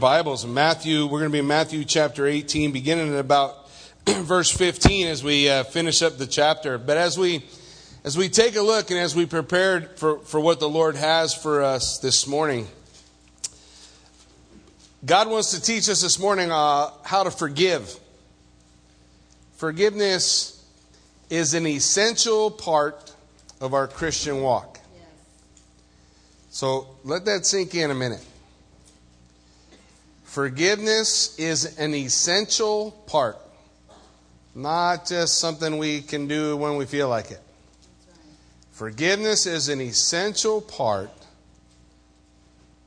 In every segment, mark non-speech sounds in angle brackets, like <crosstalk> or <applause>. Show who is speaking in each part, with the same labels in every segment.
Speaker 1: Bibles, Matthew, we're going to be in Matthew chapter 18, beginning at about <clears throat> verse 15 as we uh, finish up the chapter. But as we as we take a look and as we prepared for, for what the Lord has for us this morning, God wants to teach us this morning uh, how to forgive. Forgiveness is an essential part of our Christian walk. So let that sink in a minute. Forgiveness is an essential part, not just something we can do when we feel like it. Forgiveness is an essential part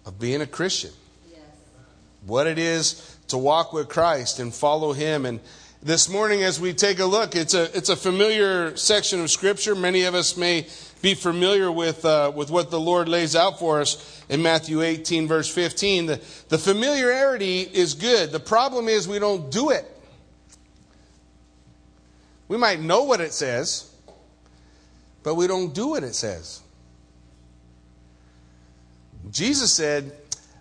Speaker 1: of being a Christian. What it is to walk with Christ and follow Him. And this morning, as we take a look, it's a, it's a familiar section of Scripture. Many of us may be familiar with, uh, with what the Lord lays out for us in Matthew 18, verse 15. The, the familiarity is good. The problem is we don't do it. We might know what it says, but we don't do what it says. Jesus said,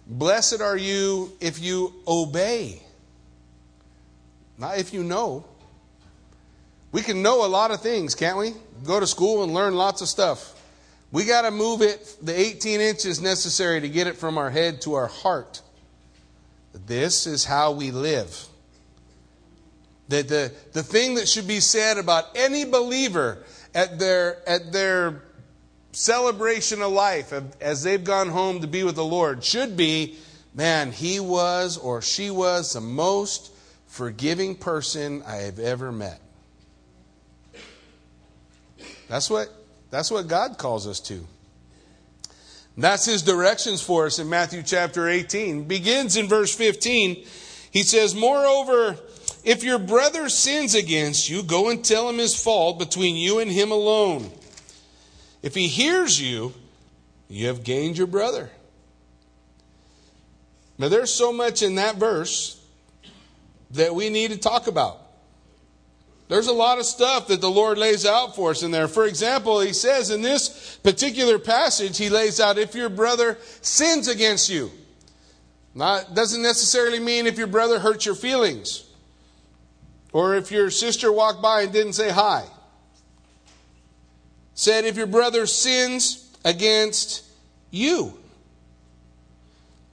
Speaker 1: Blessed are you if you obey, not if you know. We can know a lot of things, can't we? Go to school and learn lots of stuff. We got to move it the 18 inches necessary to get it from our head to our heart. This is how we live. That the, the thing that should be said about any believer at their, at their celebration of life as they've gone home to be with the Lord should be man, he was or she was the most forgiving person I have ever met. That's what, that's what God calls us to. That's his directions for us in Matthew chapter 18. Begins in verse 15. He says, Moreover, if your brother sins against you, go and tell him his fault between you and him alone. If he hears you, you have gained your brother. Now, there's so much in that verse that we need to talk about. There's a lot of stuff that the Lord lays out for us in there. For example, he says in this particular passage, he lays out if your brother sins against you. Not, doesn't necessarily mean if your brother hurts your feelings or if your sister walked by and didn't say hi. Said if your brother sins against you.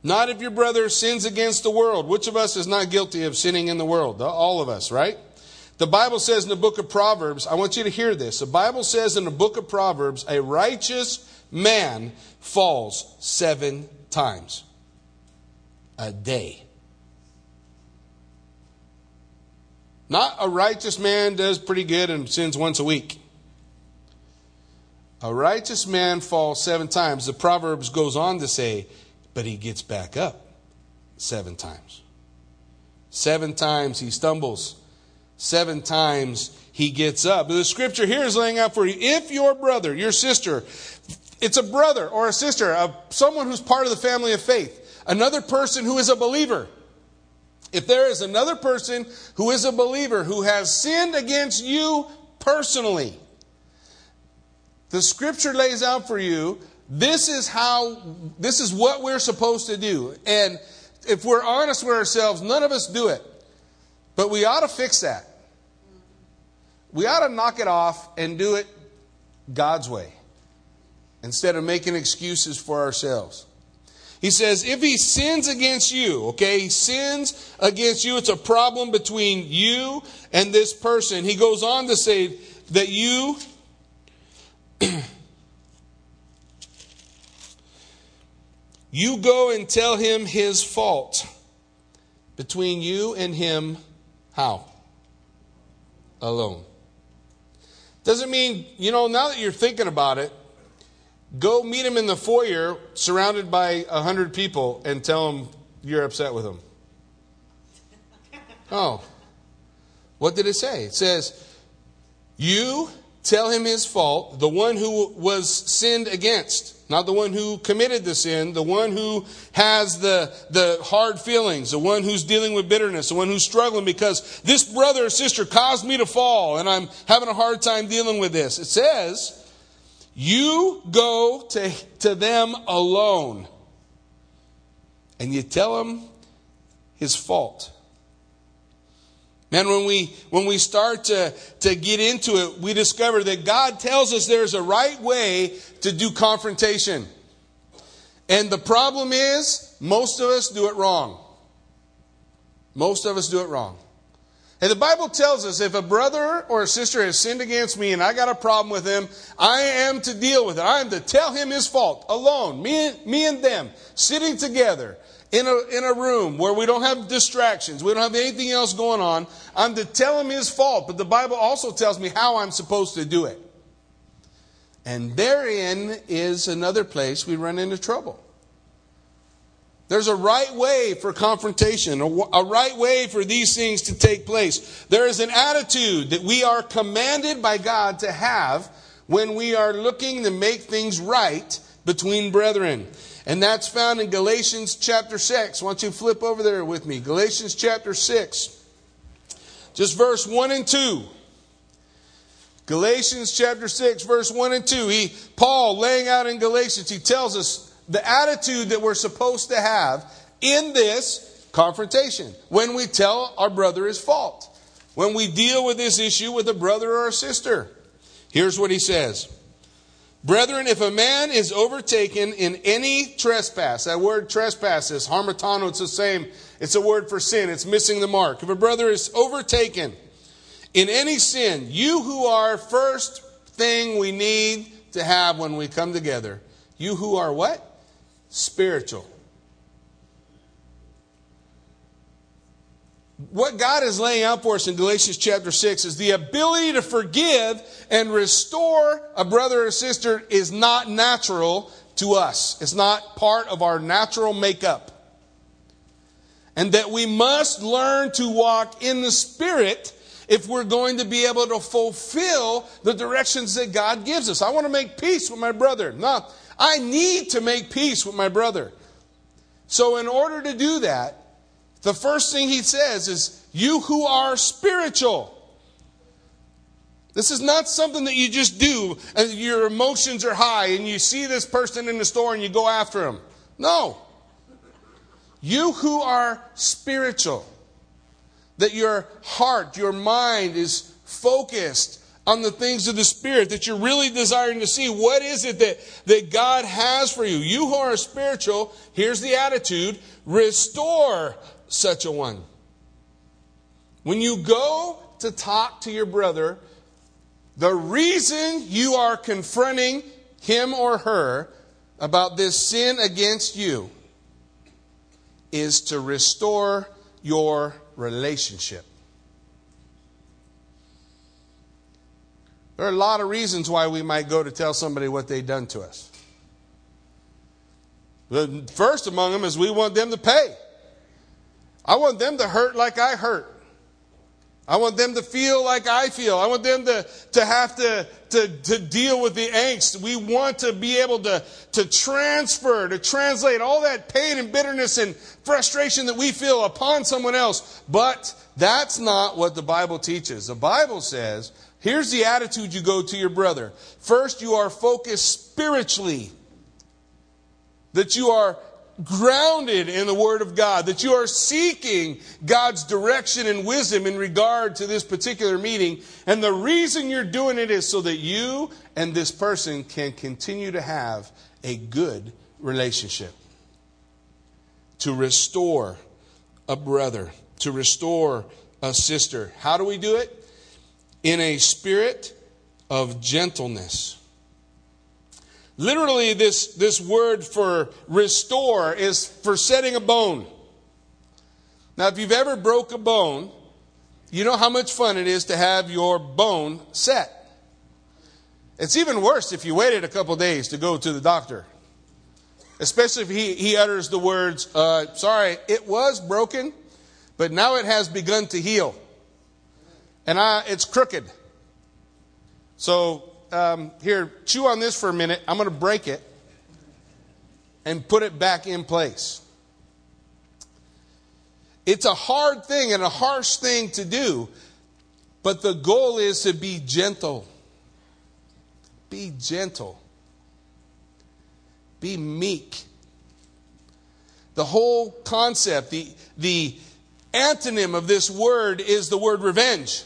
Speaker 1: Not if your brother sins against the world. Which of us is not guilty of sinning in the world? All of us, right? The Bible says in the book of Proverbs, I want you to hear this. The Bible says in the book of Proverbs, a righteous man falls seven times a day. Not a righteous man does pretty good and sins once a week. A righteous man falls seven times. The Proverbs goes on to say, but he gets back up seven times. Seven times he stumbles seven times he gets up. But the scripture here is laying out for you if your brother, your sister, it's a brother or a sister, a, someone who's part of the family of faith, another person who is a believer. If there is another person who is a believer who has sinned against you personally, the scripture lays out for you this is how, this is what we're supposed to do. And if we're honest with ourselves, none of us do it. But we ought to fix that. We ought to knock it off and do it God's way instead of making excuses for ourselves. He says, if he sins against you, okay, he sins against you, it's a problem between you and this person. He goes on to say that you. <clears throat> you go and tell him his fault between you and him. How? Alone. Doesn't mean, you know, now that you're thinking about it, go meet him in the foyer surrounded by a hundred people and tell him you're upset with him. <laughs> Oh. What did it say? It says, You tell him his fault, the one who was sinned against. Not the one who committed the sin, the one who has the, the hard feelings, the one who's dealing with bitterness, the one who's struggling because this brother or sister caused me to fall and I'm having a hard time dealing with this. It says, you go to, to them alone and you tell them his fault. Man, when we, when we start to, to get into it, we discover that God tells us there's a right way to do confrontation. And the problem is, most of us do it wrong. Most of us do it wrong. And the Bible tells us if a brother or a sister has sinned against me and I got a problem with him, I am to deal with it. I am to tell him his fault alone, me, me and them, sitting together in a, in a room where we don't have distractions, we don't have anything else going on. I'm to tell him his fault, but the Bible also tells me how I'm supposed to do it. And therein is another place we run into trouble. There's a right way for confrontation, a, a, right way for these things to take place. There is an attitude that we are commanded by God to have when we are looking to make things right between brethren. And that's found in Galatians chapter 6. Why don't you flip over there with me? Galatians chapter 6. Just verse 1 and 2. Galatians chapter 6, verse 1 and 2. He, Paul, laying out in Galatians, he tells us the attitude that we're supposed to have in this confrontation when we tell our brother his fault, when we deal with this issue with a brother or a sister. Here's what he says Brethren, if a man is overtaken in any trespass, that word trespass is hamartano, it's the same, it's a word for sin, it's missing the mark. If a brother is overtaken in any sin, you who are first thing we need to have when we come together, you who are what? Spiritual. What God is laying out for us in Galatians chapter 6 is the ability to forgive and restore a brother or sister is not natural to us. It's not part of our natural makeup. And that we must learn to walk in the Spirit if we're going to be able to fulfill the directions that God gives us. I want to make peace with my brother. No, I need to make peace with my brother. So, in order to do that, the first thing he says is, You who are spiritual. This is not something that you just do and your emotions are high and you see this person in the store and you go after him. No. You who are spiritual, that your heart, your mind is focused on the things of the Spirit, that you're really desiring to see what is it that, that God has for you. You who are spiritual, here's the attitude restore such a one. When you go to talk to your brother, the reason you are confronting him or her about this sin against you is to restore your relationship. There are a lot of reasons why we might go to tell somebody what they've done to us. The first among them is we want them to pay. I want them to hurt like I hurt. I want them to feel like I feel. I want them to, to have to, to, to deal with the angst. We want to be able to, to transfer, to translate all that pain and bitterness and frustration that we feel upon someone else. But that's not what the Bible teaches. The Bible says, here's the attitude you go to your brother. First, you are focused spiritually. That you are grounded in the Word of God, that you are seeking God's direction and wisdom in regard to this particular meeting. And the reason you're doing it is so that you and this person can continue to have a good relationship. To restore a brother, to restore a sister. How do we do it? In a spirit of gentleness Literally, this, this word for restore is for setting a bone. Now, if you've ever broke a bone, you know how much fun it is to have your bone set. It's even worse if you waited a couple days to go to the doctor. Especially if he, he utters the words, uh, sorry, it was broken, but now it has begun to heal. And I, it's crooked. So um, here, chew on this for a minute. I'm going to break it and put it back in place. It's a hard thing and a harsh thing to do, but the goal is to be gentle. Be gentle. Be meek. The whole concept, the, the, antonym of this word is the word revenge.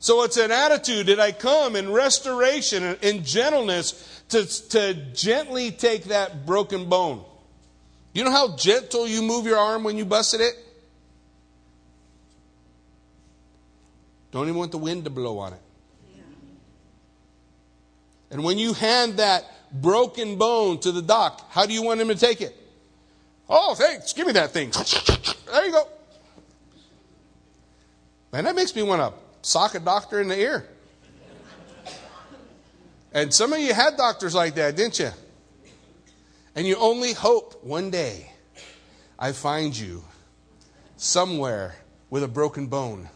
Speaker 1: So it's an attitude that I come in restoration and in gentleness to, to gently take that broken bone. You know how gentle you move your arm when you busted it? Don't even want the wind to blow on it. And when you hand that broken bone to the doc, how do you want him to take it? Oh, thanks. Give me that thing. There you go. Man, that makes me want to sock a doctor in the ear. And some of you had doctors like that, didn't you? And you only hope one day I find you somewhere with a broken bone.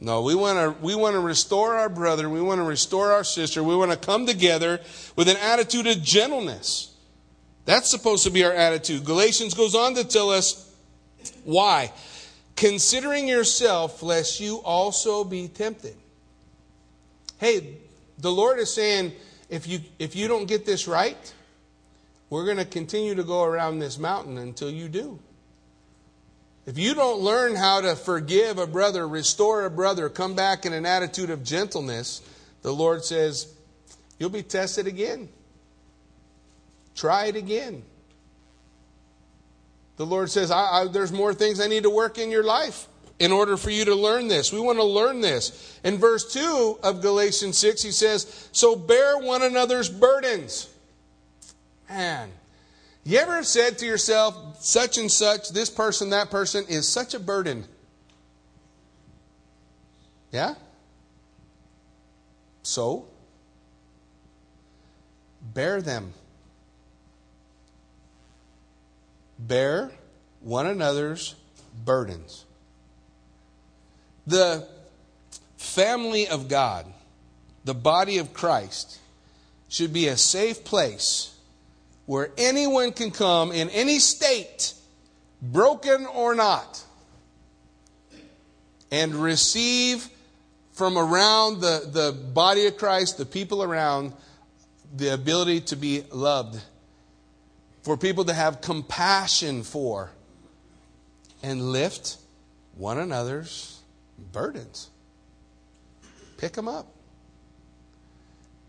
Speaker 1: No, we want to we want to restore our brother, we want to restore our sister, we want to come together with an attitude of gentleness. That's supposed to be our attitude. Galatians goes on to tell us why. Considering yourself, lest you also be tempted. Hey, the Lord is saying, if you if you don't get this right, we're going to continue to go around this mountain until you do. If you don't learn how to forgive a brother, restore a brother, come back in an attitude of gentleness, the Lord says, you'll be tested again. Try it again. The Lord says, I, I, There's more things I need to work in your life in order for you to learn this. We want to learn this. In verse 2 of Galatians 6, he says, So bear one another's burdens. Man, you ever have said to yourself, such and such, this person, that person is such a burden? Yeah? So, bear them. Bear one another's burdens. The family of God, the body of Christ, should be a safe place where anyone can come in any state, broken or not, and receive from around the, the body of Christ, the people around, the ability to be loved, for people to have compassion for, and lift one another's burdens. Pick them up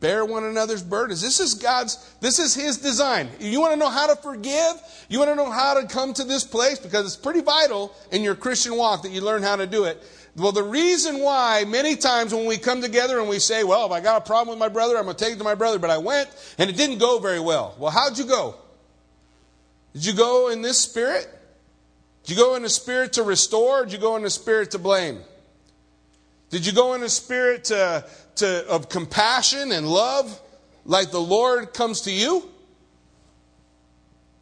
Speaker 1: bear one another's burdens. This is God's, this is His design. You want to know how to forgive? You want to know how to come to this place? Because it's pretty vital in your Christian walk that you learn how to do it. Well, the reason why many times when we come together and we say, well, if I got a problem with my brother, I'm going to take it to my brother, but I went and it didn't go very well. Well, how'd you go? Did you go in this spirit? Did you go in the spirit to restore? Or did you go in the spirit to blame? Did you go in the spirit to, to, of compassion and love like the Lord comes to you?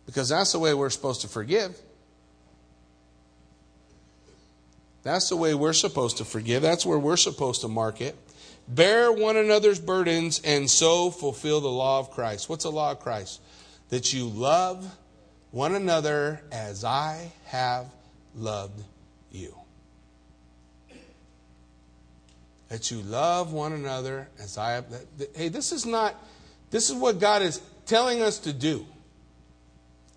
Speaker 1: Because that's the way we're supposed to forgive. That's the way we're supposed to forgive. That's where we're supposed to mark it. Bear one another's burdens and so fulfill the law of Christ. What's the law of Christ? That you love one another as I have loved you that you love one another as I have. Hey, this is not, this is what God is telling us to do.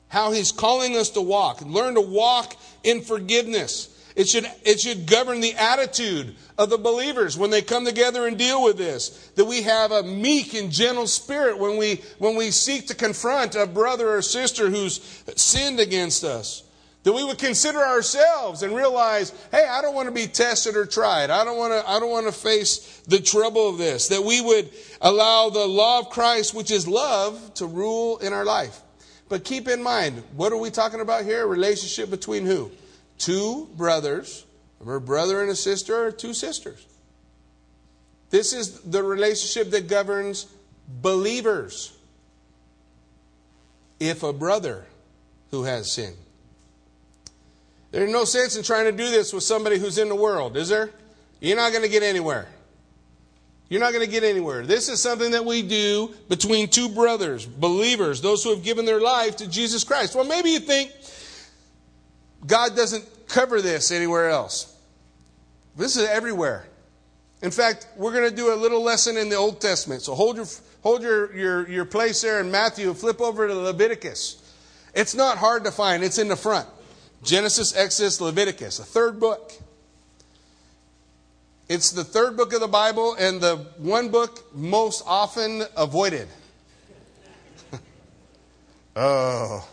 Speaker 1: How He's calling us to walk. Learn to walk in forgiveness. It should, it should govern the attitude of the believers when they come together and deal with this. That we have a meek and gentle spirit when we, when we seek to confront a brother or sister who's sinned against us. That we would consider ourselves and realize, hey, I don't want to be tested or tried. I don't want to, I don't want to face the trouble of this. That we would allow the law of Christ, which is love, to rule in our life. But keep in mind, what are we talking about here? Relationship between who? Two brothers, a brother and a sister, or two sisters. This is the relationship that governs believers. If a brother who has sinned, there's no sense in trying to do this with somebody who's in the world, is there? You're not going to get anywhere. You're not going to get anywhere. This is something that we do between two brothers, believers, those who have given their life to Jesus Christ. Well, maybe you think God doesn't cover this anywhere else. This is everywhere. In fact, we're going to do a little lesson in the Old Testament. So hold your, hold your, your, your place there in Matthew, flip over to Leviticus. It's not hard to find, it's in the front. Genesis, Exodus, Leviticus, the third book. It's the third book of the Bible and the one book most often avoided. <laughs> oh.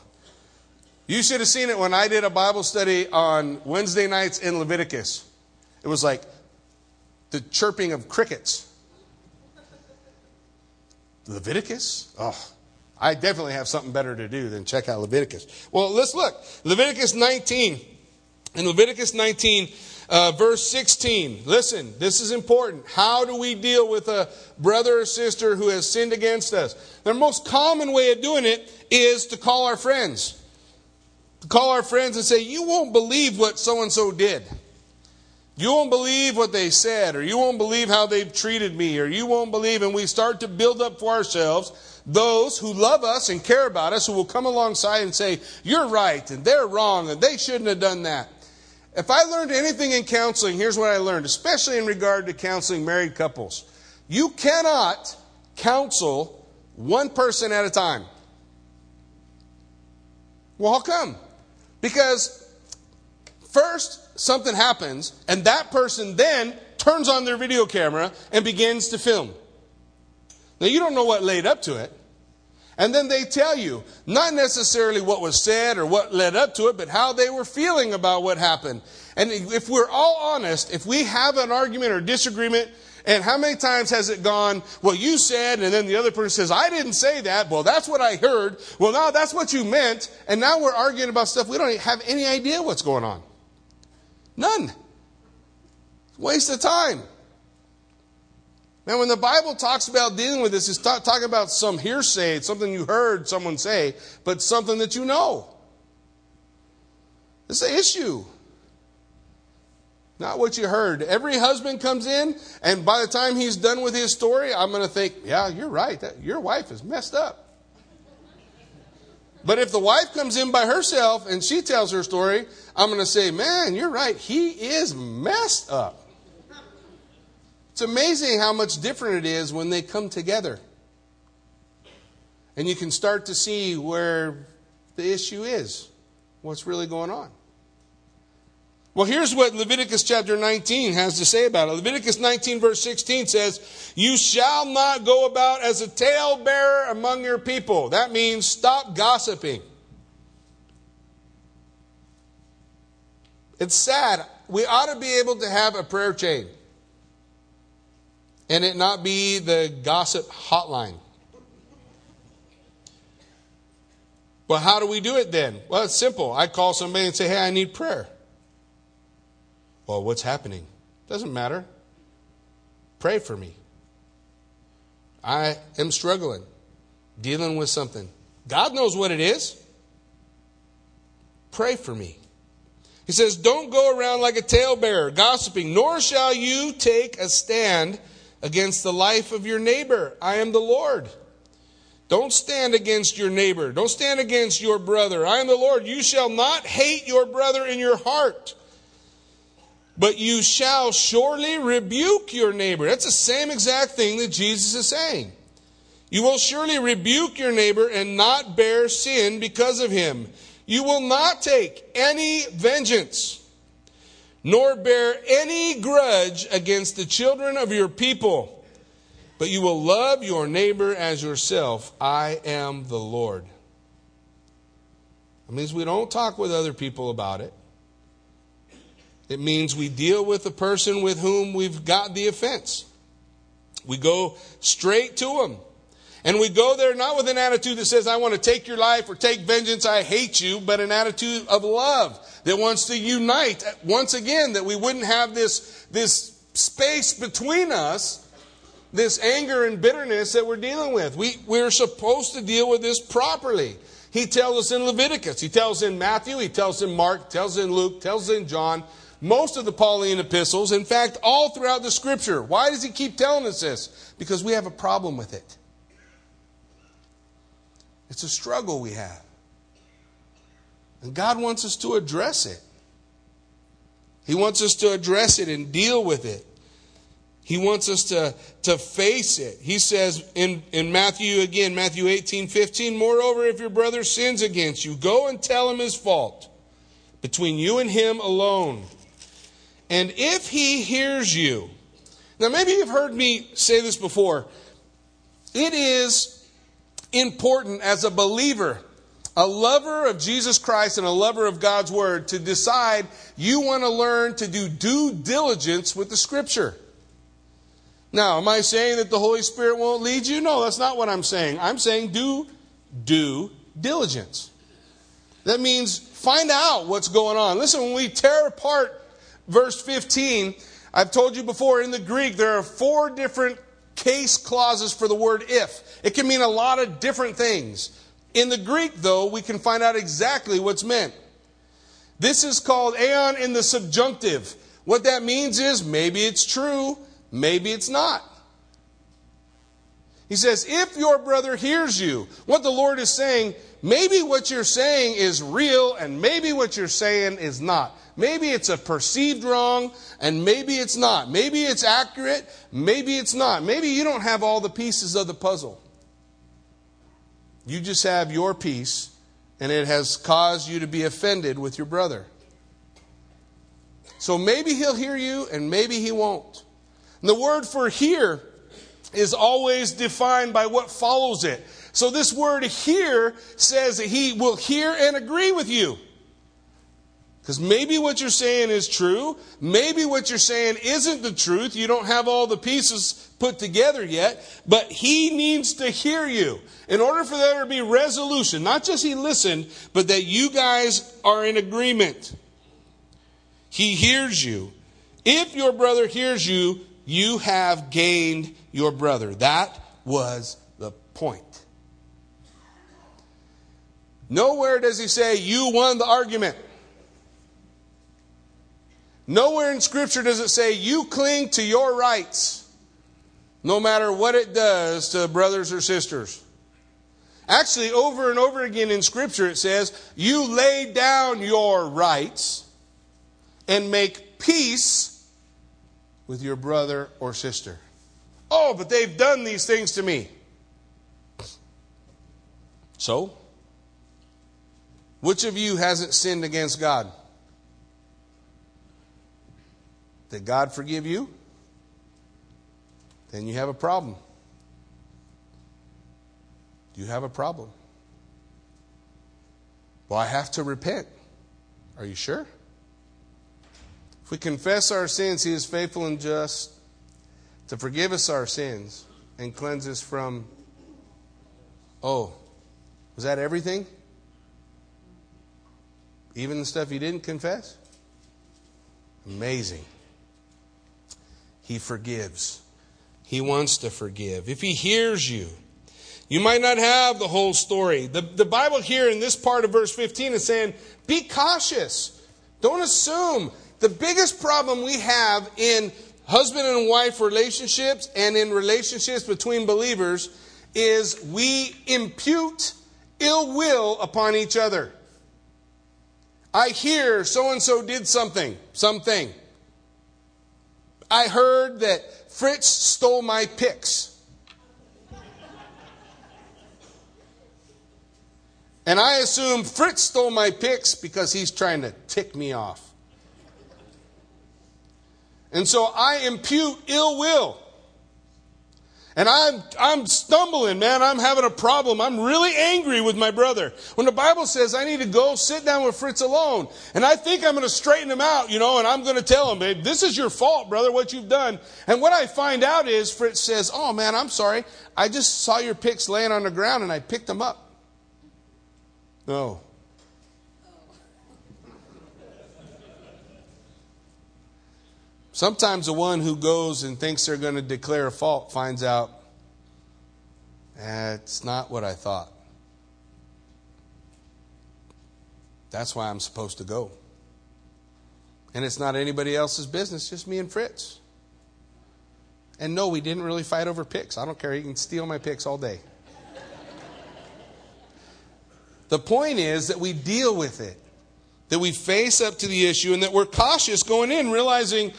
Speaker 1: You should have seen it when I did a Bible study on Wednesday nights in Leviticus. It was like the chirping of crickets. Leviticus? Oh, I definitely have something better to do than check out Leviticus. Well, let's look. Leviticus 19. In Leviticus 19, uh, verse 16. Listen, this is important. How do we deal with a brother or sister who has sinned against us? The most common way of doing it is to call our friends. Call our friends and say, You won't believe what so and so did. You won't believe what they said, or you won't believe how they've treated me, or you won't believe, and we start to build up for ourselves those who love us and care about us, who will come alongside and say, You're right, and they're wrong, and they shouldn't have done that. If I learned anything in counseling, here's what I learned, especially in regard to counseling married couples. You cannot counsel one person at a time. Well, how come? Because first something happens, and that person then turns on their video camera and begins to film. Now, you don't know what led up to it. And then they tell you, not necessarily what was said or what led up to it, but how they were feeling about what happened. And if we're all honest, if we have an argument or disagreement, and how many times has it gone, well, you said, and then the other person says, I didn't say that. Well, that's what I heard. Well, now that's what you meant. And now we're arguing about stuff we don't have any idea what's going on. None. Waste of time. Now, when the Bible talks about dealing with this, it's talking about some hearsay, it's something you heard someone say, but something that you know. It's the issue. Not what you heard. Every husband comes in, and by the time he's done with his story, I'm going to think, yeah, you're right. That, your wife is messed up. But if the wife comes in by herself and she tells her story, I'm going to say, man, you're right. He is messed up. It's amazing how much different it is when they come together. And you can start to see where the issue is, what's really going on. Well, here's what Leviticus chapter 19 has to say about it. Leviticus 19, verse 16 says, You shall not go about as a talebearer among your people. That means stop gossiping. It's sad. We ought to be able to have a prayer chain and it not be the gossip hotline. Well, how do we do it then? Well, it's simple. I call somebody and say, Hey, I need prayer. Well, what's happening? Doesn't matter. Pray for me. I am struggling, dealing with something. God knows what it is. Pray for me. He says, Don't go around like a talebearer, gossiping, nor shall you take a stand against the life of your neighbor. I am the Lord. Don't stand against your neighbor. Don't stand against your brother. I am the Lord. You shall not hate your brother in your heart. But you shall surely rebuke your neighbor. That's the same exact thing that Jesus is saying. You will surely rebuke your neighbor and not bear sin because of him. You will not take any vengeance, nor bear any grudge against the children of your people, but you will love your neighbor as yourself. I am the Lord. That means we don't talk with other people about it. It means we deal with the person with whom we've got the offense. We go straight to them. And we go there not with an attitude that says, I want to take your life or take vengeance, I hate you, but an attitude of love that wants to unite uh, once again, that we wouldn't have this, this space between us, this anger and bitterness that we're dealing with. We, we're supposed to deal with this properly. He tells us in Leviticus, he tells in Matthew, he tells in Mark, tells in Luke, tells in John, most of the Pauline epistles, in fact, all throughout the scripture. Why does he keep telling us this? Because we have a problem with it. It's a struggle we have. And God wants us to address it. He wants us to address it and deal with it. He wants us to, to face it. He says in, in Matthew, again, Matthew 18, 15, Moreover, if your brother sins against you, go and tell him his fault between you and him alone. And if he hears you, now maybe you've heard me say this before. It is important as a believer, a lover of Jesus Christ and a lover of God's Word, to decide you want to learn to do due diligence with the Scripture. Now, am I saying that the Holy Spirit won't lead you? No, that's not what I'm saying. I'm saying do due diligence. That means find out what's going on. Listen, when we tear apart verse 15, I've told you before in the Greek, there are four different case clauses for the word if. It can mean a lot of different things. In the Greek, though, we can find out exactly what's meant. This is called ean in the subjunctive. What that means is maybe it's true, maybe it's not. He says, if your brother hears you, what the Lord is saying, maybe what you're saying is real and maybe what you're saying is not. Maybe it's a perceived wrong and maybe it's not. Maybe it's accurate, maybe it's not. Maybe you don't have all the pieces of the puzzle. You just have your piece and it has caused you to be offended with your brother. So maybe he'll hear you and maybe he won't. And the word for hear is always defined by what follows it. So this word hear says that he will hear and agree with you. Because maybe what you're saying is true. Maybe what you're saying isn't the truth. You don't have all the pieces put together yet. But he needs to hear you. In order for there to be resolution, not just he listened, but that you guys are in agreement. He hears you. If your brother hears you, you have gained your brother. That was the point. Nowhere does he say, You won the argument. Nowhere in Scripture does it say, You cling to your rights, no matter what it does to brothers or sisters. Actually, over and over again in Scripture, it says, You lay down your rights and make peace with your brother or sister. Oh, but they've done these things to me. So, which of you hasn't sinned against God? Did God forgive you? Then you have a problem. You have a problem. Well, I have to repent. Are you sure? If we confess our sins, He is faithful and just to forgive us our sins and cleanse us from. Oh, was that everything? Even the stuff you didn't confess? Amazing. He forgives. He wants to forgive. If He hears you, you might not have the whole story. The, the Bible here in this part of verse 15 is saying, be cautious. Don't assume the biggest problem we have in husband and wife relationships and in relationships between believers is we impute ill will upon each other. I hear so and so did something, something. I heard that Fritz stole my picks. And I assume Fritz stole my picks because he's trying to tick me off. And so I impute ill will. And I'm, I'm stumbling, man. I'm having a problem. I'm really angry with my brother. When the Bible says I need to go sit down with Fritz alone, and I think I'm going to straighten him out, you know, and I'm going to tell him, babe, this is your fault, brother, what you've done. And what I find out is Fritz says, oh man, I'm sorry. I just saw your picks laying on the ground and I picked them up. No. Sometimes the one who goes and thinks they're going to declare a fault finds out eh, it's not what I thought. That's why I'm supposed to go. And it's not anybody else's business, just me and Fritz. And no, we didn't really fight over picks. I don't care. He can steal my picks all day. the point is that we deal with it, that we face up to the issue, and that we're cautious going in, realizing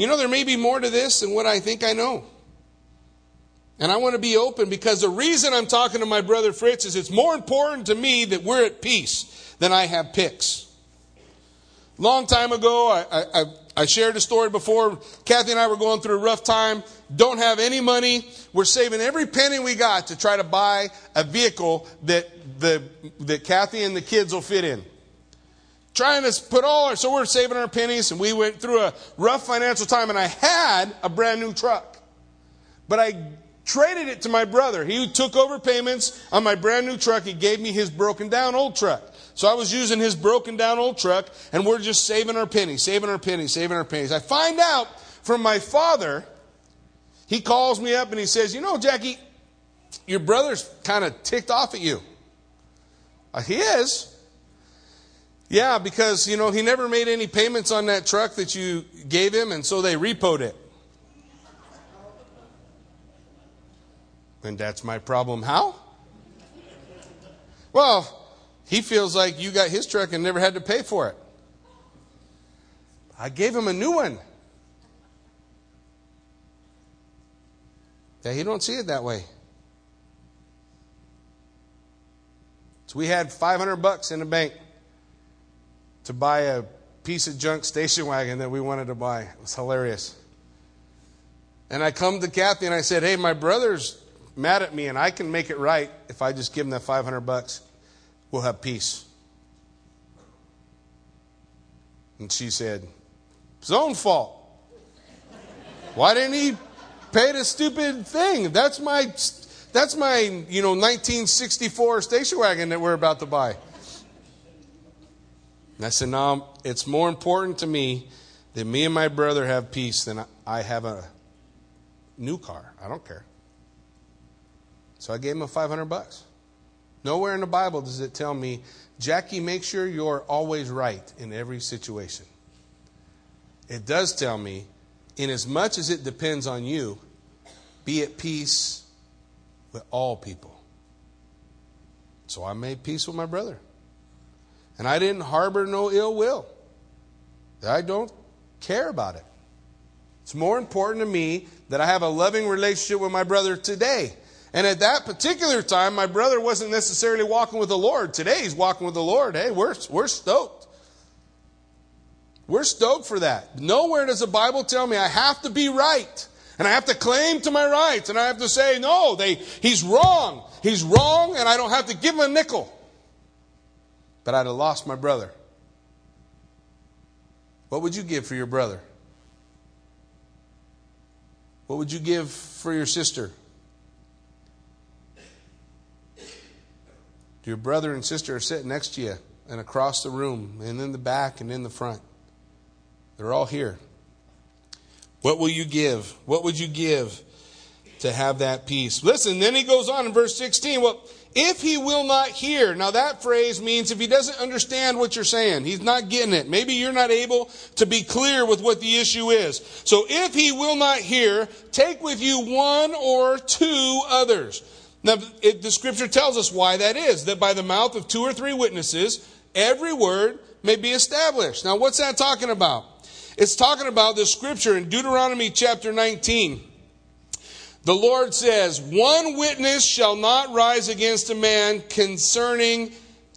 Speaker 1: you know, there may be more to this than what I think I know. And I want to be open because the reason I'm talking to my brother Fritz is it's more important to me that we're at peace than I have picks. Long time ago, I, I, I shared a story before. Kathy and I were going through a rough time. Don't have any money. We're saving every penny we got to try to buy a vehicle that the that Kathy and the kids will fit in. Trying to put all our so we're saving our pennies, and we went through a rough financial time. And I had a brand new truck, but I traded it to my brother. He took over payments on my brand new truck. He gave me his broken down old truck. So I was using his broken down old truck, and we're just saving our pennies, saving our pennies, saving our pennies. I find out from my father, he calls me up and he says, You know, Jackie, your brother's kind of ticked off at you. Uh, he is. Yeah, because, you know, he never made any payments on that truck that you gave him, and so they repoed it. And that's my problem. How? Well, he feels like you got his truck and never had to pay for it. I gave him a new one. Yeah, he don't see it that way. So we had 500 bucks in the bank to buy a piece of junk station wagon that we wanted to buy. It was hilarious. And I come to Kathy and I said, "Hey, my brother's mad at me, and I can make it right if I just give him that 500 bucks." we'll have peace. And she said, His own fault. Why didn't he pay the stupid thing? That's my that's my, you know, 1964 station wagon that we're about to buy. And I said, No, it's more important to me that me and my brother have peace than I have a new car. I don't care. So I gave him a 500 bucks. Nowhere in the Bible does it tell me, Jackie, make sure you're always right in every situation. It does tell me, in as much as it depends on you, be at peace with all people. So I made peace with my brother. And I didn't harbor no ill will. I don't care about it. It's more important to me that I have a loving relationship with my brother today and at that particular time, my brother wasn't necessarily walking with the Lord. Today, he's walking with the Lord. Hey, we're, we're stoked. We're stoked for that. Nowhere does the Bible tell me I have to be right. And I have to claim to my rights. And I have to say, no, they, he's wrong. He's wrong, and I don't have to give him a nickel. But I'd have lost my brother. What would you give for your brother? What would you give for your sister? Your brother and sister are sitting next to you and across the room and in the back and in the front. They're all here. What will you give? What would you give to have that peace? Listen, then he goes on in verse 16. Well, if he will not hear, now that phrase means if he doesn't understand what you're saying, he's not getting it. Maybe you're not able to be clear with what the issue is. So if he will not hear, take with you one or two others now, it, the scripture tells us why that is, that by the mouth of two or three witnesses, every word may be established. Now, what's that talking about? It's talking about the scripture in Deuteronomy chapter 19. The Lord says, One witness shall not rise against a man concerning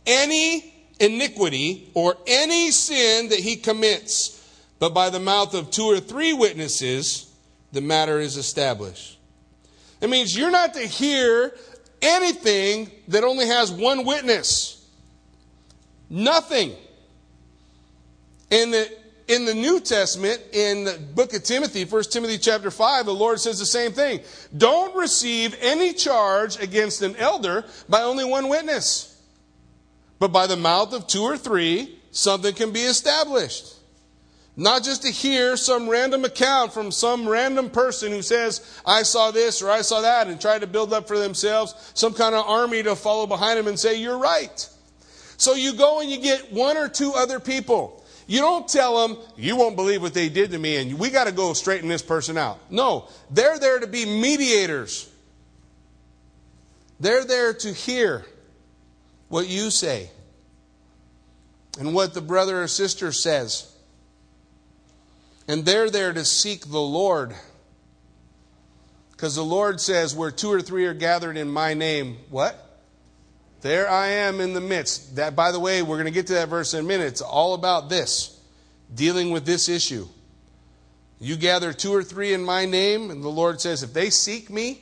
Speaker 1: any iniquity or any sin that he commits, but by the mouth of two or three witnesses, the matter is established. It means you're not to hear anything that only has one witness. Nothing. In the, in the New Testament, in the book of Timothy, 1 Timothy chapter 5, the Lord says the same thing. Don't receive any charge against an elder by only one witness. But by the mouth of two or three, something can be established. Not just to hear some random account from some random person who says, I saw this or I saw that, and try to build up for themselves some kind of army to follow behind them and say, You're right. So you go and you get one or two other people. You don't tell them, You won't believe what they did to me, and we got to go straighten this person out. No, they're there to be mediators. They're there to hear what you say and what the brother or sister says. And they're there to seek the Lord. Because the Lord says, where two or three are gathered in my name, what? There I am in the midst. That, by the way, we're going to get to that verse in a minute. It's all about this. dealing with this issue. You gather two or three in my name, and the Lord says, if they seek me,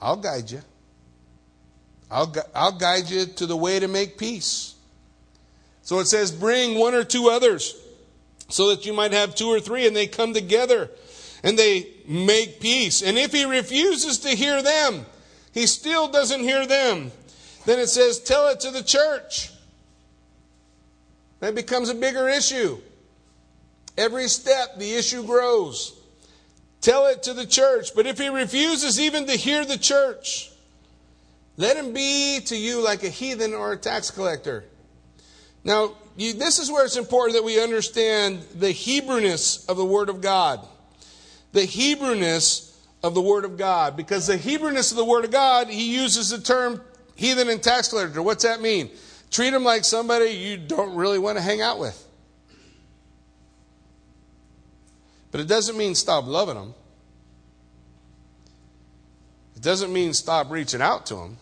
Speaker 1: I'll guide you. I'll, I'll guide you to the way to make peace. So it says, bring one or two others so that you might have two or three, and they come together and they make peace. And if he refuses to hear them, he still doesn't hear them, then it says, tell it to the church. That becomes a bigger issue. Every step, the issue grows. Tell it to the church. But if he refuses even to hear the church, let him be to you like a heathen or a tax collector. Now, you, this is where it's important that we understand the Hebrewness of the Word of God. The Hebrewness of the Word of God. Because the Hebrewness of the Word of God, he uses the term heathen and tax collector. What's that mean? Treat them like somebody you don't really want to hang out with. But it doesn't mean stop loving them. It doesn't mean stop reaching out to them.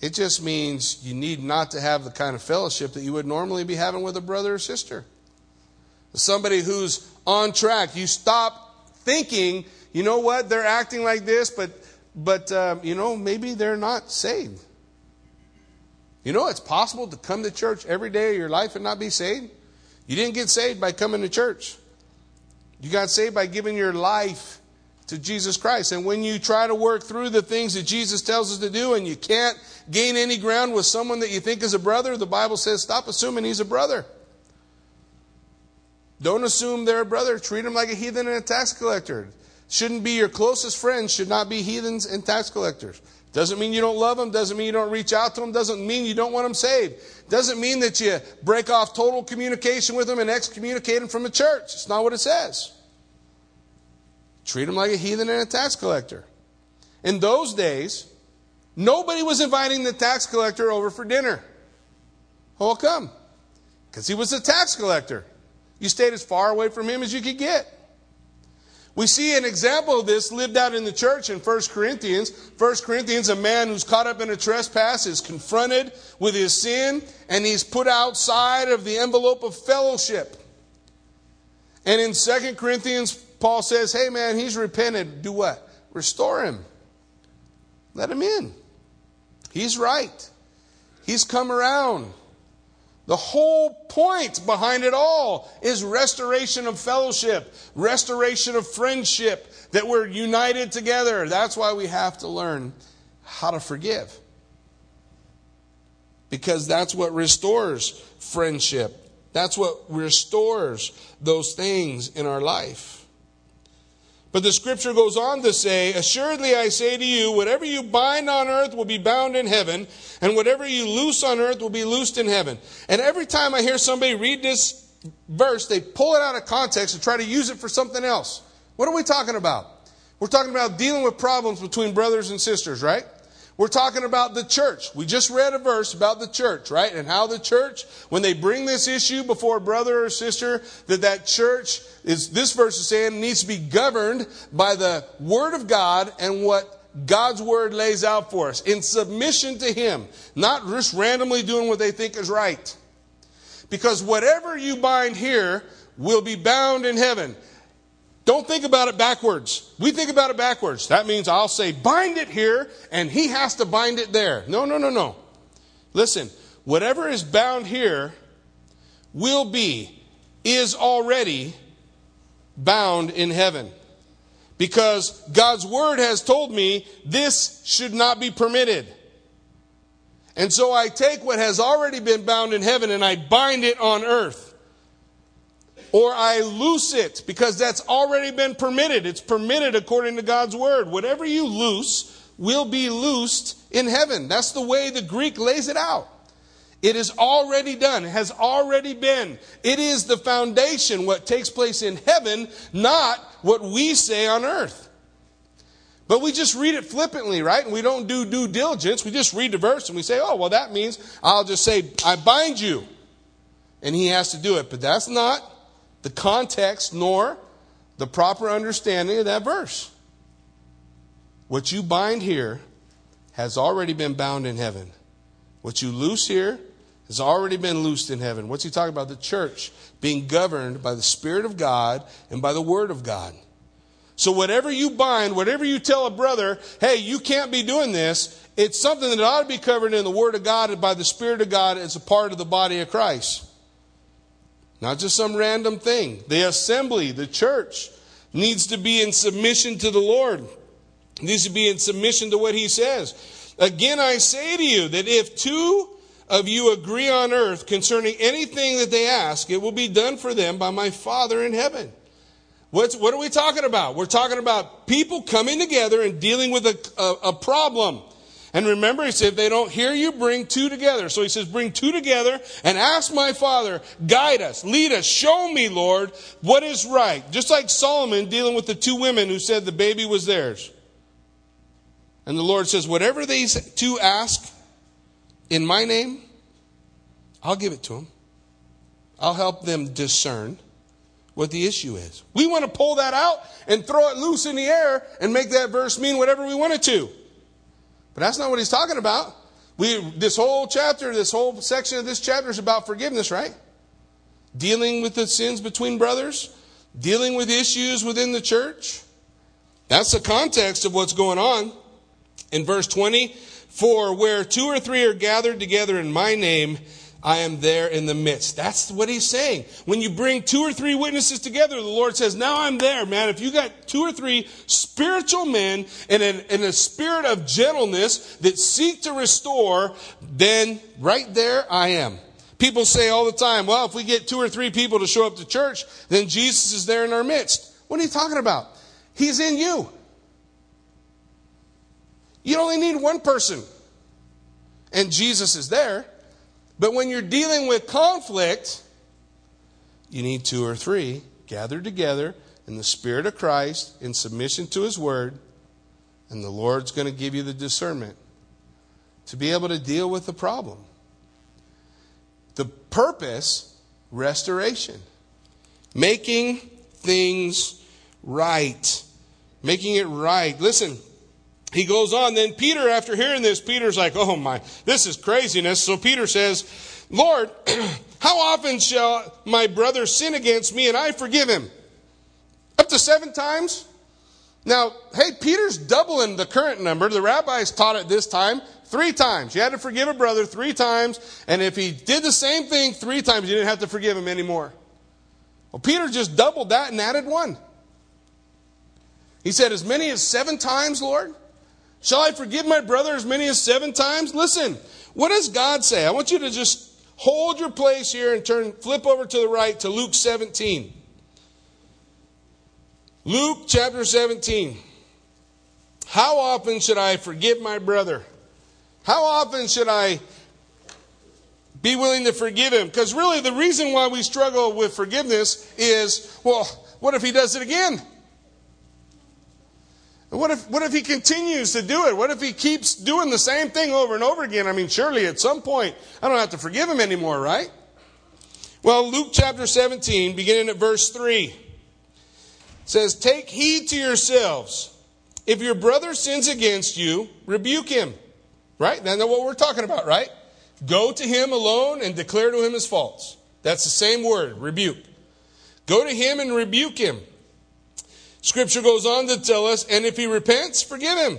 Speaker 1: It just means you need not to have the kind of fellowship that you would normally be having with a brother or sister. Somebody who's on track. You stop thinking, you know what, they're acting like this, but, but um, you know, maybe they're not saved. You know, it's possible to come to church every day of your life and not be saved. You didn't get saved by coming to church. You got saved by giving your life to Jesus Christ. And when you try to work through the things that Jesus tells us to do and you can't gain any ground with someone that you think is a brother, the Bible says stop assuming he's a brother. Don't assume they're a brother. Treat him like a heathen and a tax collector. Shouldn't be your closest friends, should not be heathens and tax collectors. Doesn't mean you don't love them, doesn't mean you don't reach out to them, doesn't mean you don't want them saved. Doesn't mean that you break off total communication with them and excommunicate them from the church. It's not what it says. Treat them like a heathen and a tax collector. In those days, nobody was inviting the tax collector over for dinner. How come? Because he was a tax collector. You stayed as far away from him as you could get. We see an example of this lived out in the church in 1 Corinthians. 1 Corinthians, a man who's caught up in a trespass is confronted with his sin and he's put outside of the envelope of fellowship. And in 2 Corinthians, Paul says, hey man, he's repented. Do what? Restore him. Let him in. He's right. He's come around. The whole point behind it all is restoration of fellowship, restoration of friendship, that we're united together. That's why we have to learn how to forgive. Because that's what restores friendship. That's what restores those things in our life. But the scripture goes on to say, Assuredly I say to you, whatever you bind on earth will be bound in heaven, and whatever you loose on earth will be loosed in heaven. And every time I hear somebody read this verse, they pull it out of context and try to use it for something else. What are we talking about? We're talking about dealing with problems between brothers and sisters, right? We're talking about the church. We just read a verse about the church, right? And how the church, when they bring this issue before a brother or sister, that that church is, this verse is saying, needs to be governed by the Word of God and what God's Word lays out for us in submission to Him, not just randomly doing what they think is right. Because whatever you bind here will be bound in heaven. Don't think about it backwards. We think about it backwards. That means I'll say, bind it here, and he has to bind it there. No, no, no, no. Listen, whatever is bound here will be, is already bound in heaven. Because God's word has told me this should not be permitted. And so I take what has already been bound in heaven and I bind it on earth or I loose it because that's already been permitted. It's permitted according to God's word. Whatever you loose will be loosed in heaven. That's the way the Greek lays it out. It is already done, has already been. It is the foundation, what takes place in heaven, not what we say on earth. But we just read it flippantly, right? And we don't do due diligence. We just read the verse and we say, oh, well, that means I'll just say, I bind you. And he has to do it. But that's not the context nor the proper understanding of that verse. What you bind here has already been bound in heaven. What you loose here has already been loosed in heaven. What's he talking about? The church being governed by the Spirit of God and by the Word of God. So whatever you bind, whatever you tell a brother, hey, you can't be doing this, it's something that ought to be covered in the Word of God and by the Spirit of God as a part of the body of Christ. Not just some random thing. The assembly, the church, needs to be in submission to the Lord. needs to be in submission to what He says. Again, I say to you that if two of you agree on earth concerning anything that they ask, it will be done for them by my Father in heaven. What's, what are we talking about? We're talking about people coming together and dealing with a, a, a problem. And remember, he said, if they don't hear you, bring two together. So he says, bring two together and ask my Father, guide us, lead us, show me, Lord, what is right. Just like Solomon dealing with the two women who said the baby was theirs. And the Lord says, whatever these two ask, in my name, I'll give it to them. I'll help them discern what the issue is. We want to pull that out and throw it loose in the air and make that verse mean whatever we want it to. But that's not what he's talking about. We, this whole chapter, this whole section of this chapter is about forgiveness, right? Dealing with the sins between brothers, dealing with issues within the church. That's the context of what's going on. In verse 20, for where two or three are gathered together in my name, I am there in the midst. That's what he's saying. When you bring two or three witnesses together, the Lord says, now I'm there, man. If you got two or three spiritual men in, in a spirit of gentleness that seek to restore, then right there I am. People say all the time, well, if we get two or three people to show up to church, then Jesus is there in our midst. What are you talking about? He's in you. You only need one person, and Jesus is there. But when you're dealing with conflict, you need two or three gathered together in the Spirit of Christ in submission to His Word, and the Lord's going to give you the discernment to be able to deal with the problem. The purpose, restoration, making things right. Making it right. Listen, he goes on. Then Peter, after hearing this, Peter's like, oh my, this is craziness. So Peter says, Lord, <clears throat> how often shall my brother sin against me and I forgive him? Up to seven times? Now, hey, Peter's doubling the current number. The rabbis taught it this time three times. You had to forgive a brother three times, and if he did the same thing three times, you didn't have to forgive him anymore. Well, Peter just doubled that and added one. He said, As many as seven times, Lord? Shall I forgive my brother as many as seven times? Listen, what does God say? I want you to just hold your place here and turn, flip over to the right to Luke 17. Luke chapter 17. How often should I forgive my brother? How often should I be willing to forgive him? Because really, the reason why we struggle with forgiveness is well, what if he does it again? What if, what if he continues to do it? What if he keeps doing the same thing over and over again? I mean, surely at some point, I don't have to forgive him anymore, right? Well, Luke chapter 17, beginning at verse 3, says, Take heed to yourselves. If your brother sins against you, rebuke him. Right? That's what we're talking about, right? Go to him alone and declare to him his faults. That's the same word, rebuke. Go to him and rebuke him. Scripture goes on to tell us, and if he repents, forgive him.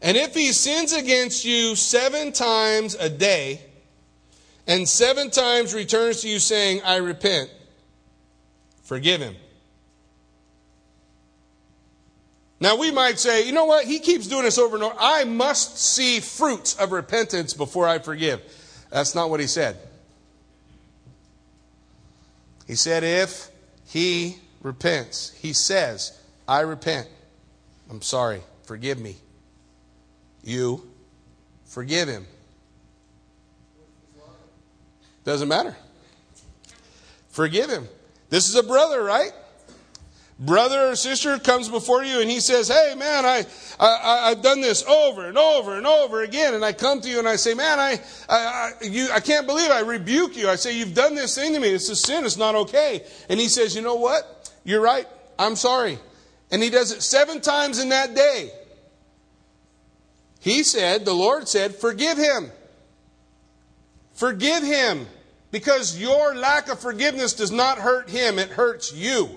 Speaker 1: And if he sins against you seven times a day, and seven times returns to you saying, I repent, forgive him. Now we might say, you know what? He keeps doing this over and over. I must see fruits of repentance before I forgive. That's not what he said. He said, if he repents. He says, I repent. I'm sorry. Forgive me. You forgive him. Doesn't matter. Forgive him. This is a brother, right? Brother or sister comes before you and he says, Hey, man, I, I, I've done this over and over and over again. And I come to you and I say, Man, I, I, I, you, I can't believe I rebuke you. I say, You've done this thing to me. It's a sin. It's not okay. And he says, You know what? You're right. I'm sorry. And he does it seven times in that day. He said, the Lord said, forgive him. Forgive him because your lack of forgiveness does not hurt him, it hurts you.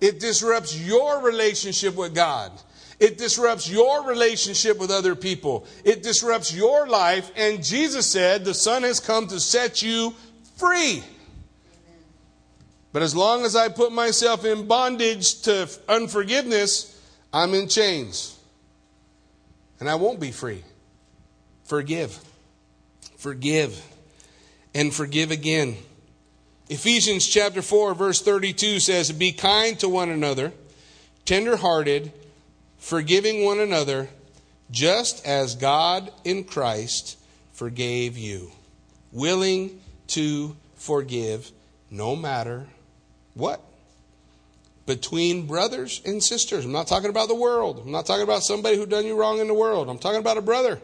Speaker 1: It disrupts your relationship with God. It disrupts your relationship with other people. It disrupts your life. And Jesus said, The Son has come to set you free. But as long as I put myself in bondage to unforgiveness, I'm in chains. And I won't be free. Forgive. Forgive. And forgive again. Ephesians chapter 4, verse 32 says, Be kind to one another, tenderhearted, forgiving one another, just as God in Christ forgave you. Willing to forgive no matter what? Between brothers and sisters. I'm not talking about the world. I'm not talking about somebody who done you wrong in the world. I'm talking about a brother.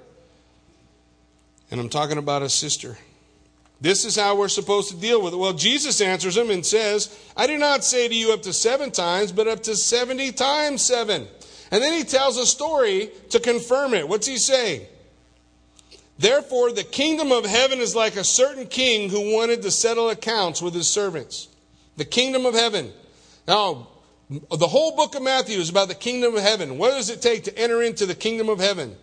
Speaker 1: And I'm talking about a sister. This is how we're supposed to deal with it. Well, Jesus answers him and says, I do not say to you up to seven times, but up to 70 times seven. And then he tells a story to confirm it. What's he saying? Therefore, the kingdom of heaven is like a certain king who wanted to settle accounts with his servants. The kingdom of heaven. Now, the whole book of Matthew is about the kingdom of heaven. What does it take to enter into the kingdom of heaven?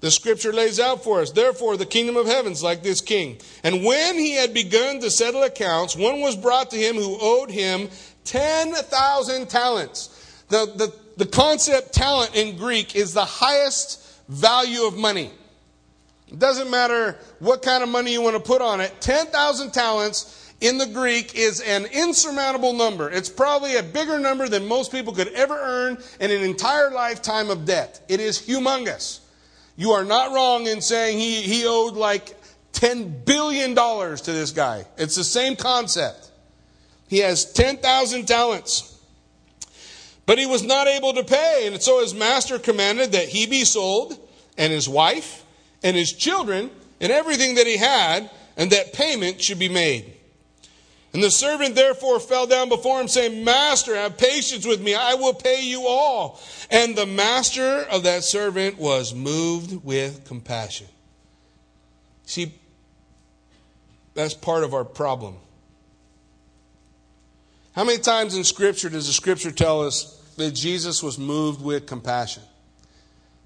Speaker 1: The scripture lays out for us. Therefore, the kingdom of heaven's like this king. And when he had begun to settle accounts, one was brought to him who owed him 10,000 talents. The, the, the concept talent in Greek is the highest value of money. It doesn't matter what kind of money you want to put on it. 10,000 talents in the Greek is an insurmountable number. It's probably a bigger number than most people could ever earn in an entire lifetime of debt. It is humongous. You are not wrong in saying he, he owed like $10 billion to this guy. It's the same concept. He has 10,000 talents. But he was not able to pay, and so his master commanded that he be sold, and his wife, and his children, and everything that he had, and that payment should be made. And the servant therefore fell down before him, saying, Master, have patience with me, I will pay you all. And the master of that servant was moved with compassion. See, that's part of our problem. How many times in Scripture does the Scripture tell us that Jesus was moved with compassion?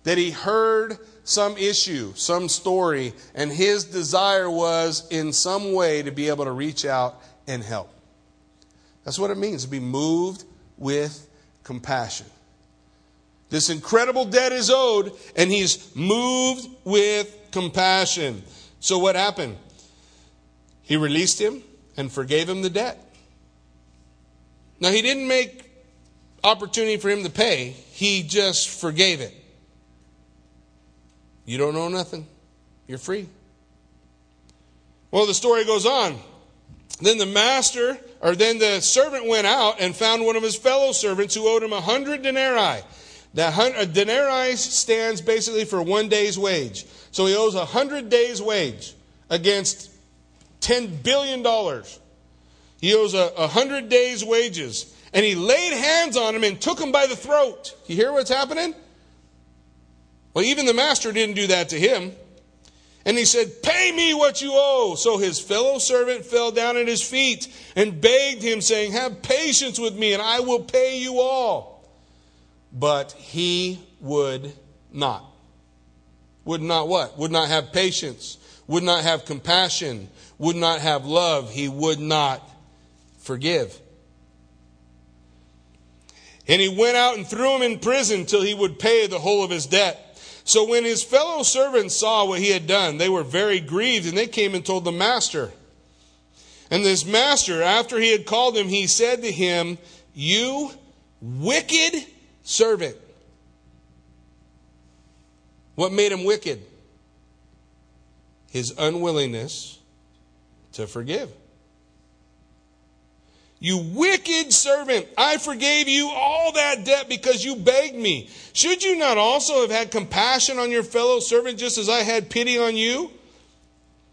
Speaker 1: That he heard some issue, some story, and his desire was in some way to be able to reach out and help. That's what it means to be moved with compassion. This incredible debt is owed, and he's moved with compassion. So, what happened? He released him and forgave him the debt. Now, he didn't make opportunity for him to pay, he just forgave it. You don't know nothing, you're free. Well, the story goes on. Then the master, or then the servant went out and found one of his fellow servants who owed him a hundred denarii. That a uh, denarii stands basically for one day's wage. So he owes a hundred days' wage against ten billion dollars. He owes a, a hundred days' wages. And he laid hands on him and took him by the throat. You hear what's happening? Well, even the master didn't do that to him. And he said, Pay me what you owe. So his fellow servant fell down at his feet and begged him, saying, Have patience with me, and I will pay you all. But he would not. Would not what? Would not have patience, would not have compassion, would not have love. He would not forgive. And he went out and threw him in prison till he would pay the whole of his debt. So when his fellow servants saw what he had done, they were very grieved, and they came and told the master. And this master, after he had called him, he said to him, You wicked servant. What made him wicked? His unwillingness to forgive. You wicked servant, I forgave you all that debt because you begged me. Should you not also have had compassion on your fellow servant just as I had pity on you?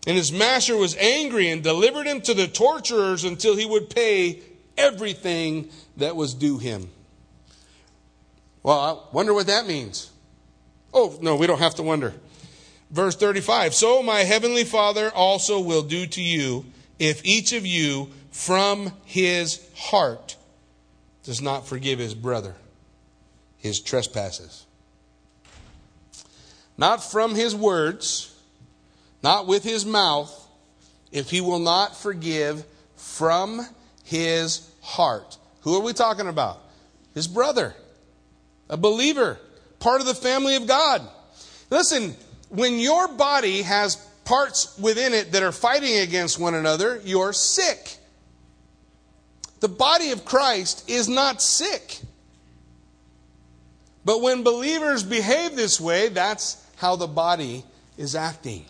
Speaker 1: And his master was angry and delivered him to the torturers until he would pay everything that was due him. Well, I wonder what that means. Oh, no, we don't have to wonder. Verse 35 So my heavenly Father also will do to you if each of you from his heart does not forgive his brother his trespasses. Not from his words, not with his mouth, if he will not forgive from his heart. Who are we talking about? His brother, a believer, part of the family of God. Listen, when your body has parts within it that are fighting against one another, you're sick. The body of Christ is not sick. But when believers behave this way, that's how the body is acting.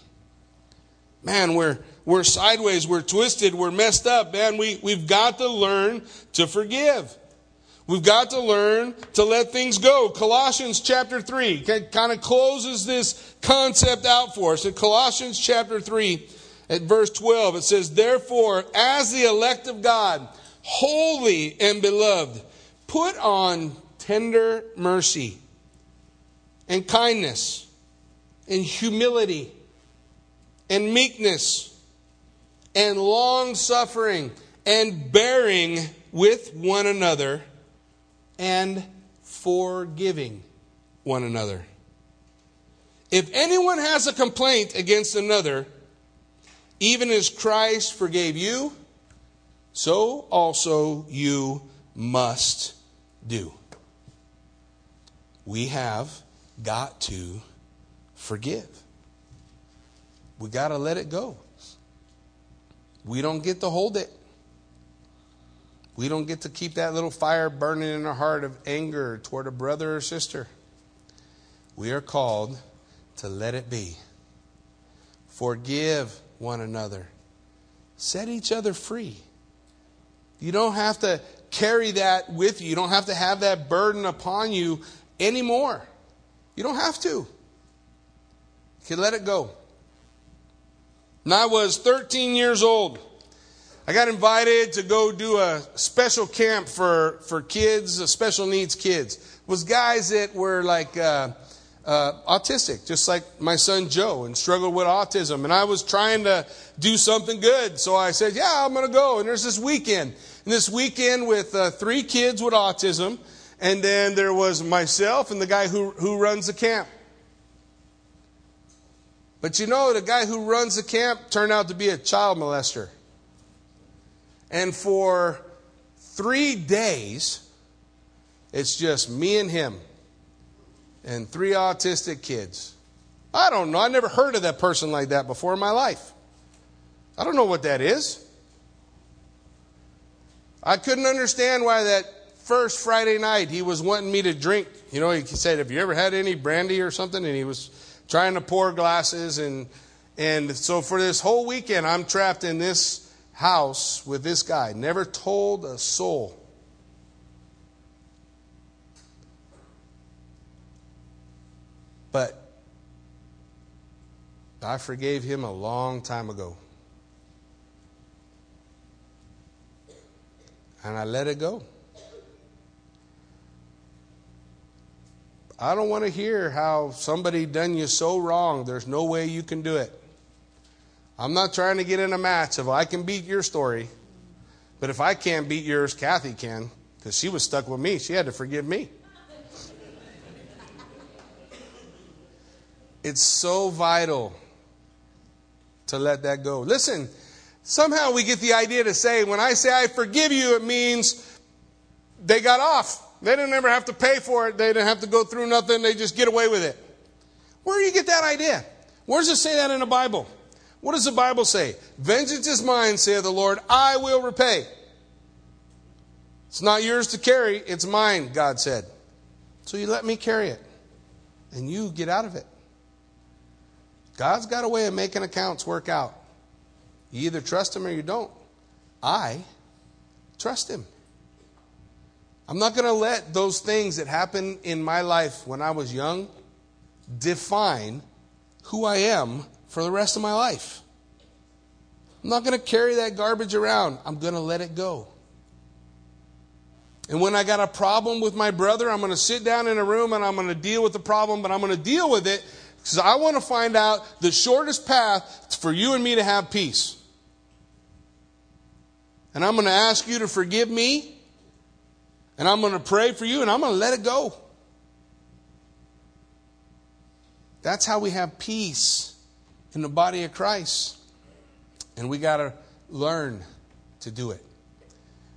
Speaker 1: Man, we're, we're sideways, we're twisted, we're messed up. Man, we, we've got to learn to forgive. We've got to learn to let things go. Colossians chapter 3 kind of closes this concept out for us. In Colossians chapter 3, at verse 12, it says, Therefore, as the elect of God, holy and beloved, put on tender mercy and kindness and humility and meekness and long suffering and bearing with one another and forgiving one another. If anyone has a complaint against another, even as Christ forgave you, so also you must do. We have got to forgive. We got to let it go. We don't get to hold it. We don't get to keep that little fire burning in our heart of anger toward a brother or sister. We are called to let it be. Forgive one another. Set each other free. You don't have to carry that with you. You don't have to have that burden upon you anymore. You don't have to. You can let it go. When I was 13 years old, I got invited to go do a special camp for, for kids, special needs kids. It was guys that were like uh, uh, autistic, just like my son Joe, and struggled with autism. And I was trying to do something good, so I said, "Yeah, I'm going to go." And there's this weekend, and this weekend with uh, three kids with autism, and then there was myself and the guy who who runs the camp. But you know, the guy who runs the camp turned out to be a child molester. And for three days, it's just me and him and three autistic kids. I don't know. I never heard of that person like that before in my life. I don't know what that is. I couldn't understand why that first Friday night he was wanting me to drink. You know, he said, Have you ever had any brandy or something? And he was trying to pour glasses. And, and so for this whole weekend, I'm trapped in this house with this guy, never told a soul. But I forgave him a long time ago. And I let it go. I don't want to hear how somebody done you so wrong, there's no way you can do it. I'm not trying to get in a match of I can beat your story, but if I can't beat yours, Kathy can, because she was stuck with me. She had to forgive me. It's so vital to let that go. Listen, somehow we get the idea to say, when I say I forgive you, it means they got off. They didn't ever have to pay for it. They didn't have to go through nothing. They just get away with it. Where do you get that idea? Where does it say that in the Bible? What does the Bible say? Vengeance is mine, saith the Lord, I will repay. It's not yours to carry, it's mine, God said. So you let me carry it, and you get out of it. God's got a way of making accounts work out. You either trust Him or you don't. I trust Him. I'm not going to let those things that happened in my life when I was young define who I am for the rest of my life. I'm not going to carry that garbage around. I'm going to let it go. And when I got a problem with my brother, I'm going to sit down in a room and I'm going to deal with the problem, but I'm going to deal with it Because I want to find out the shortest path for you and me to have peace. And I'm going to ask you to forgive me. And I'm going to pray for you and I'm going to let it go. That's how we have peace in the body of Christ. And we got to learn to do it.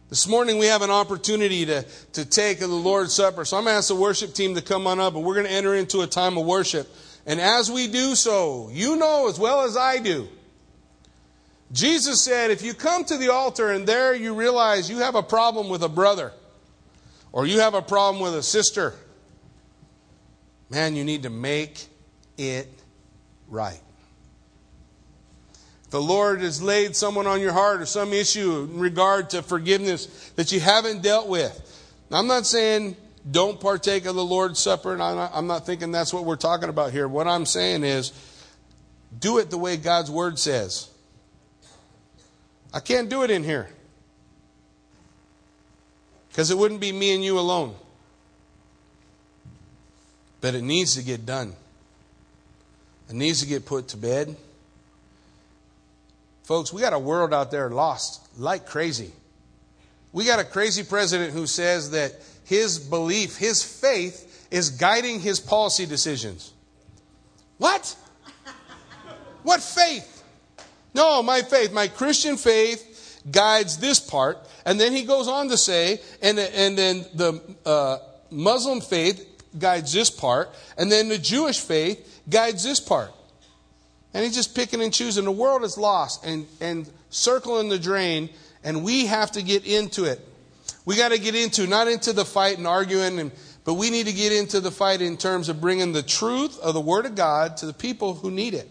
Speaker 1: This morning we have an opportunity to, to take the Lord's Supper. So I'm going to ask the worship team to come on up and we're going to enter into a time of worship. And as we do so, you know as well as I do, Jesus said, if you come to the altar and there you realize you have a problem with a brother or you have a problem with a sister, man, you need to make it right. If the Lord has laid someone on your heart or some issue in regard to forgiveness that you haven't dealt with. I'm not saying don't partake of the Lord's Supper, and I'm not, I'm not thinking that's what we're talking about here. What I'm saying is do it the way God's Word says. I can't do it in here because it wouldn't be me and you alone. But it needs to get done. It needs to get put to bed. Folks, we got a world out there lost like crazy. We got a crazy president who says that his belief, his faith, is guiding his policy decisions. What? What faith? No, my faith, my Christian faith guides this part. And then he goes on to say, and, and then the uh, Muslim faith guides this part, and then the Jewish faith guides this part. And he's just picking and choosing. The world is lost and, and circling the drain, and we have to get into it. We got to get into, not into the fight and arguing, and, but we need to get into the fight in terms of bringing the truth of the Word of God to the people who need it.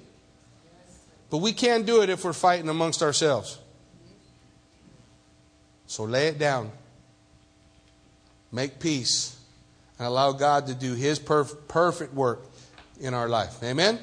Speaker 1: But we can't do it if we're fighting amongst ourselves. So lay it down. Make peace. And allow God to do His perf- perfect work in our life. Amen?